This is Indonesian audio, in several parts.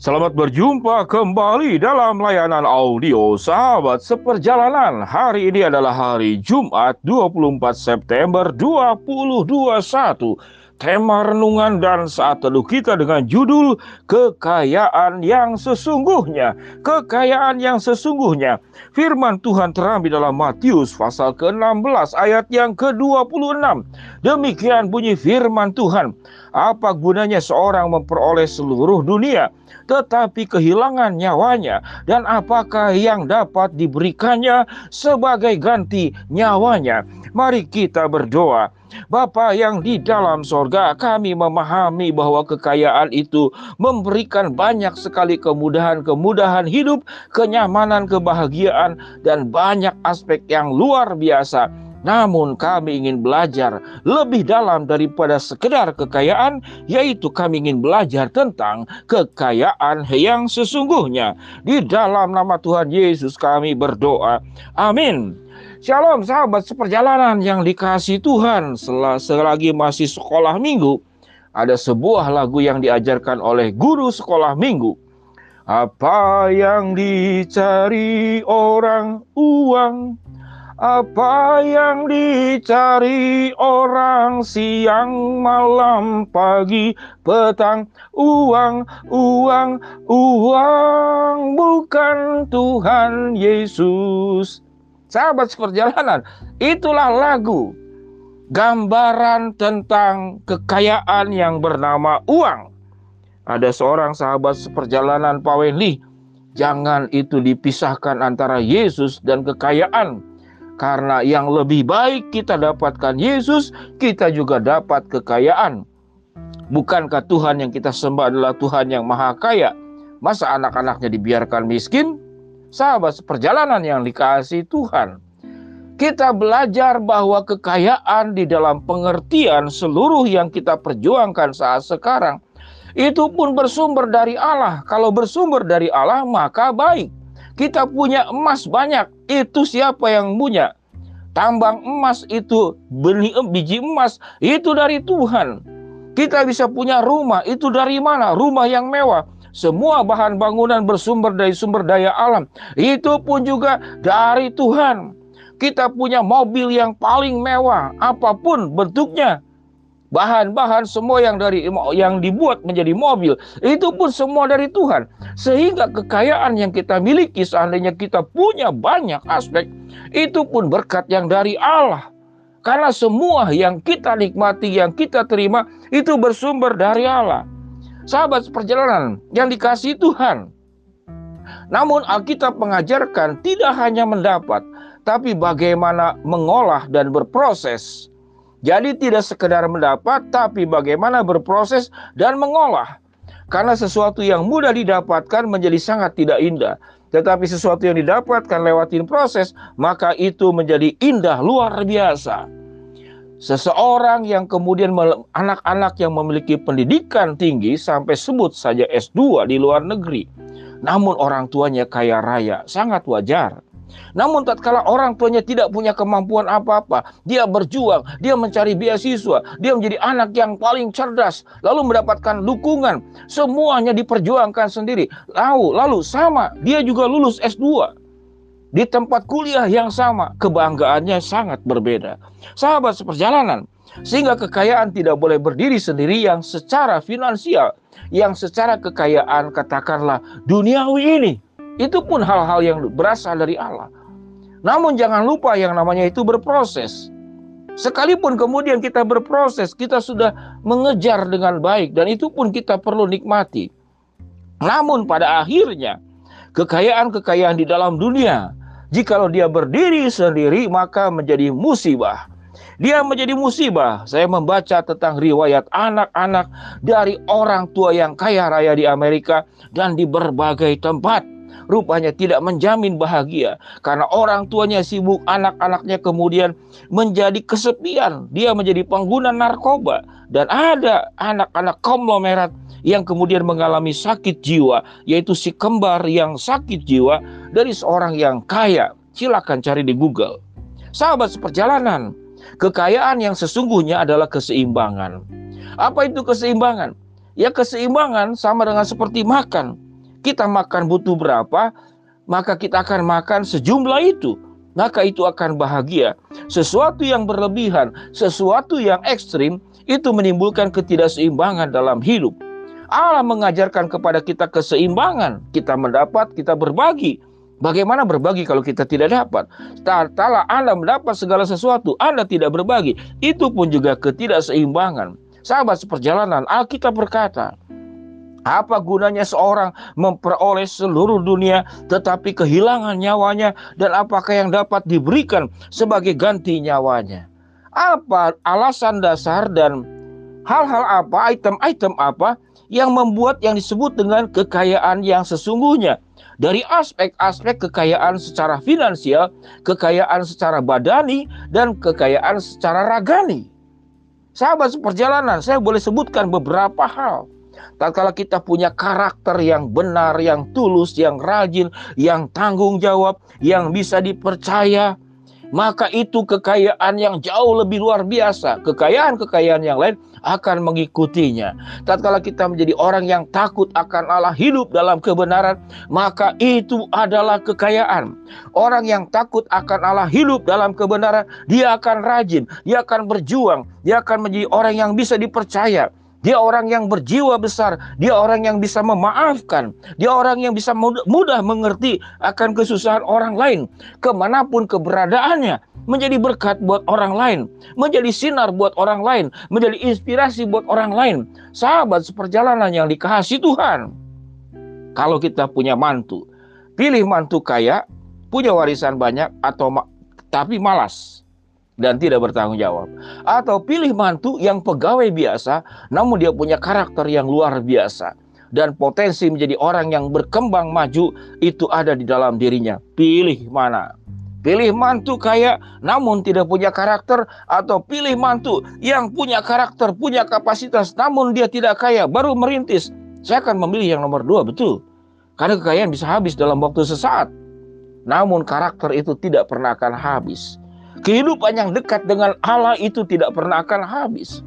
Selamat berjumpa kembali dalam layanan audio sahabat seperjalanan. Hari ini adalah hari Jumat 24 September 2021. Tema renungan dan saat teduh kita dengan judul Kekayaan yang sesungguhnya. Kekayaan yang sesungguhnya. Firman Tuhan terambil dalam Matius pasal ke-16 ayat yang ke-26. Demikian bunyi firman Tuhan. Apa gunanya seorang memperoleh seluruh dunia tetapi kehilangan nyawanya? Dan apakah yang dapat diberikannya sebagai ganti nyawanya? Mari kita berdoa. Bapa yang di dalam sorga, kami memahami bahwa kekayaan itu memberikan banyak sekali kemudahan-kemudahan hidup, kenyamanan, kebahagiaan, dan banyak aspek yang luar biasa namun kami ingin belajar lebih dalam daripada sekedar kekayaan, yaitu kami ingin belajar tentang kekayaan yang sesungguhnya. Di dalam nama Tuhan Yesus kami berdoa. Amin. Shalom sahabat seperjalanan yang dikasih Tuhan selagi masih sekolah minggu. Ada sebuah lagu yang diajarkan oleh guru sekolah minggu. Apa yang dicari orang uang apa yang dicari orang siang, malam, pagi, petang, uang, uang, uang, bukan Tuhan Yesus. Sahabat seperjalanan, itulah lagu gambaran tentang kekayaan yang bernama uang. Ada seorang sahabat seperjalanan Pak Wenli, jangan itu dipisahkan antara Yesus dan kekayaan karena yang lebih baik kita dapatkan Yesus, kita juga dapat kekayaan. Bukankah Tuhan yang kita sembah adalah Tuhan yang maha kaya? Masa anak-anaknya dibiarkan miskin? Sahabat perjalanan yang dikasih Tuhan. Kita belajar bahwa kekayaan di dalam pengertian seluruh yang kita perjuangkan saat sekarang itu pun bersumber dari Allah. Kalau bersumber dari Allah, maka baik. Kita punya emas banyak, itu siapa yang punya? Tambang emas itu, benih biji emas itu dari Tuhan. Kita bisa punya rumah, itu dari mana? Rumah yang mewah. Semua bahan bangunan bersumber dari sumber daya alam. Itu pun juga dari Tuhan. Kita punya mobil yang paling mewah, apa pun bentuknya, bahan-bahan semua yang dari yang dibuat menjadi mobil itu pun semua dari Tuhan. Sehingga kekayaan yang kita miliki seandainya kita punya banyak aspek itu pun berkat yang dari Allah. Karena semua yang kita nikmati yang kita terima itu bersumber dari Allah. Sahabat perjalanan yang dikasih Tuhan namun Alkitab mengajarkan tidak hanya mendapat tapi bagaimana mengolah dan berproses jadi tidak sekedar mendapat, tapi bagaimana berproses dan mengolah. Karena sesuatu yang mudah didapatkan menjadi sangat tidak indah. Tetapi sesuatu yang didapatkan lewatin proses, maka itu menjadi indah luar biasa. Seseorang yang kemudian anak-anak yang memiliki pendidikan tinggi sampai sebut saja S2 di luar negeri. Namun orang tuanya kaya raya, sangat wajar. Namun tatkala orang tuanya tidak punya kemampuan apa-apa, dia berjuang, dia mencari beasiswa, dia menjadi anak yang paling cerdas, lalu mendapatkan dukungan, semuanya diperjuangkan sendiri. Lalu, lalu sama, dia juga lulus S2 di tempat kuliah yang sama, kebanggaannya sangat berbeda. Sahabat seperjalanan, sehingga kekayaan tidak boleh berdiri sendiri yang secara finansial, yang secara kekayaan katakanlah duniawi ini itu pun hal-hal yang berasal dari Allah. Namun jangan lupa yang namanya itu berproses. Sekalipun kemudian kita berproses, kita sudah mengejar dengan baik dan itu pun kita perlu nikmati. Namun pada akhirnya kekayaan-kekayaan di dalam dunia jikalau dia berdiri sendiri maka menjadi musibah. Dia menjadi musibah. Saya membaca tentang riwayat anak-anak dari orang tua yang kaya raya di Amerika dan di berbagai tempat rupanya tidak menjamin bahagia karena orang tuanya sibuk, anak-anaknya kemudian menjadi kesepian, dia menjadi pengguna narkoba dan ada anak-anak konglomerat yang kemudian mengalami sakit jiwa, yaitu si kembar yang sakit jiwa dari seorang yang kaya. Silakan cari di Google. Sahabat seperjalanan, kekayaan yang sesungguhnya adalah keseimbangan. Apa itu keseimbangan? Ya keseimbangan sama dengan seperti makan Kita makan butuh berapa, maka kita akan makan sejumlah itu. Maka itu akan bahagia. Sesuatu yang berlebihan, sesuatu yang ekstrim, itu menimbulkan ketidakseimbangan dalam hidup. Allah mengajarkan kepada kita keseimbangan. Kita mendapat, kita berbagi. Bagaimana berbagi kalau kita tidak dapat? Tala Anda mendapat segala sesuatu, Anda tidak berbagi. Itu pun juga ketidakseimbangan. Sahabat seperjalanan, Alkitab berkata, apa gunanya seorang memperoleh seluruh dunia tetapi kehilangan nyawanya dan apakah yang dapat diberikan sebagai ganti nyawanya? Apa alasan dasar dan hal-hal apa, item-item apa yang membuat yang disebut dengan kekayaan yang sesungguhnya? Dari aspek-aspek kekayaan secara finansial, kekayaan secara badani, dan kekayaan secara ragani. Sahabat seperjalanan, saya boleh sebutkan beberapa hal. Tatkala kita punya karakter yang benar, yang tulus, yang rajin, yang tanggung jawab, yang bisa dipercaya, maka itu kekayaan yang jauh lebih luar biasa. Kekayaan-kekayaan yang lain akan mengikutinya. Tatkala kita menjadi orang yang takut akan Allah, hidup dalam kebenaran, maka itu adalah kekayaan. Orang yang takut akan Allah, hidup dalam kebenaran, dia akan rajin, dia akan berjuang, dia akan menjadi orang yang bisa dipercaya. Dia orang yang berjiwa besar, dia orang yang bisa memaafkan, dia orang yang bisa mudah, mengerti akan kesusahan orang lain, ke mana pun keberadaannya, menjadi berkat buat orang lain, menjadi sinar buat orang lain, menjadi inspirasi buat orang lain. Sahabat seperjalanan yang dikasih Tuhan. Kalau kita punya mantu, pilih mantu kaya, punya warisan banyak atau tapi malas dan tidak bertanggung jawab. Atau pilih mantu yang pegawai biasa, namun dia punya karakter yang luar biasa. Dan potensi menjadi orang yang berkembang maju itu ada di dalam dirinya. Pilih mana? Pilih mantu kaya namun tidak punya karakter atau pilih mantu yang punya karakter, punya kapasitas namun dia tidak kaya, baru merintis. Saya akan memilih yang nomor dua, betul. Karena kekayaan bisa habis dalam waktu sesaat. Namun karakter itu tidak pernah akan habis. Kehidupan yang dekat dengan Allah itu tidak pernah akan habis.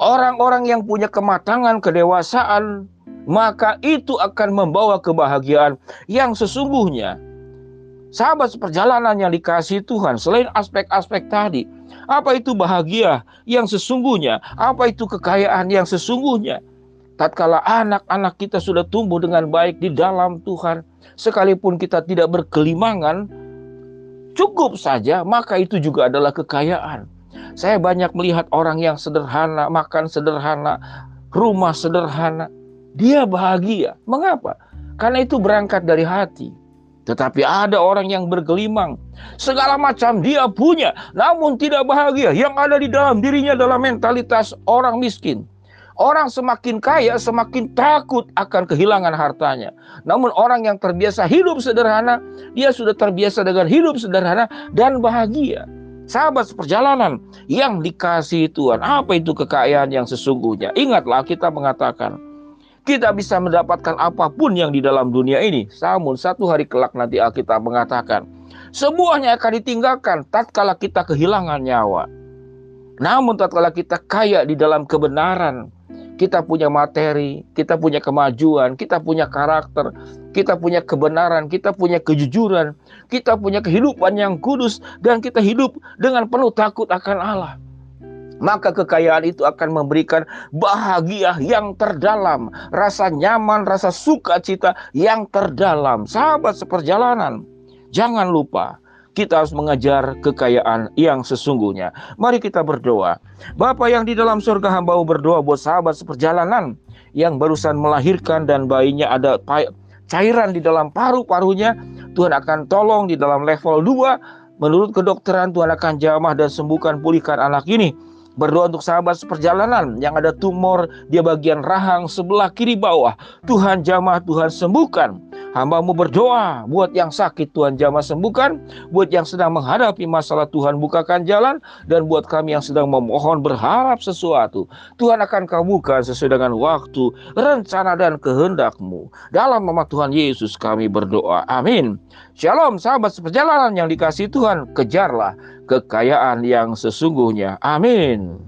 Orang-orang yang punya kematangan, kedewasaan, maka itu akan membawa kebahagiaan yang sesungguhnya. Sahabat seperjalanan yang dikasih Tuhan, selain aspek-aspek tadi, apa itu bahagia yang sesungguhnya? Apa itu kekayaan yang sesungguhnya? Tatkala anak-anak kita sudah tumbuh dengan baik di dalam Tuhan, sekalipun kita tidak berkelimangan, cukup saja, maka itu juga adalah kekayaan. Saya banyak melihat orang yang sederhana, makan sederhana, rumah sederhana. Dia bahagia. Mengapa? Karena itu berangkat dari hati. Tetapi ada orang yang bergelimang. Segala macam dia punya, namun tidak bahagia. Yang ada di dalam dirinya adalah mentalitas orang miskin. Orang semakin kaya semakin takut akan kehilangan hartanya. Namun orang yang terbiasa hidup sederhana, dia sudah terbiasa dengan hidup sederhana dan bahagia. Sahabat seperjalanan yang dikasih Tuhan, apa itu kekayaan yang sesungguhnya? Ingatlah kita mengatakan, kita bisa mendapatkan apa pun yang di dalam dunia ini. Namun satu hari kelak nanti Alkitab mengatakan, semuanya akan ditinggalkan tatkala kita kehilangan nyawa. Namun tatkala kita kaya di dalam kebenaran, kita punya materi, kita punya kemajuan, kita punya karakter, kita punya kebenaran, kita punya kejujuran, kita punya kehidupan yang kudus, dan kita hidup dengan penuh takut akan Allah. Maka kekayaan itu akan memberikan bahagia yang terdalam, rasa nyaman, rasa sukacita yang terdalam. Sahabat seperjalanan, jangan lupa kita harus mengejar kekayaan yang sesungguhnya. Mari kita berdoa. Bapak yang di dalam surga hamba berdoa buat sahabat seperjalanan yang barusan melahirkan dan bayinya ada cairan di dalam paru-parunya. Tuhan akan tolong di dalam level 2. Menurut kedokteran Tuhan akan jamah dan sembuhkan pulihkan anak ini. Berdoa untuk sahabat seperjalanan yang ada tumor di bagian rahang sebelah kiri bawah. Tuhan jamah, Tuhan sembuhkan. Hambamu berdoa buat yang sakit Tuhan jamah sembuhkan, buat yang sedang menghadapi masalah Tuhan bukakan jalan, dan buat kami yang sedang memohon berharap sesuatu. Tuhan akan kabulkan sesuai dengan waktu, rencana dan kehendakmu. Dalam nama Tuhan Yesus kami berdoa. Amin. Shalom sahabat seperjalanan yang dikasih Tuhan, kejarlah kekayaan yang sesungguhnya. Amin.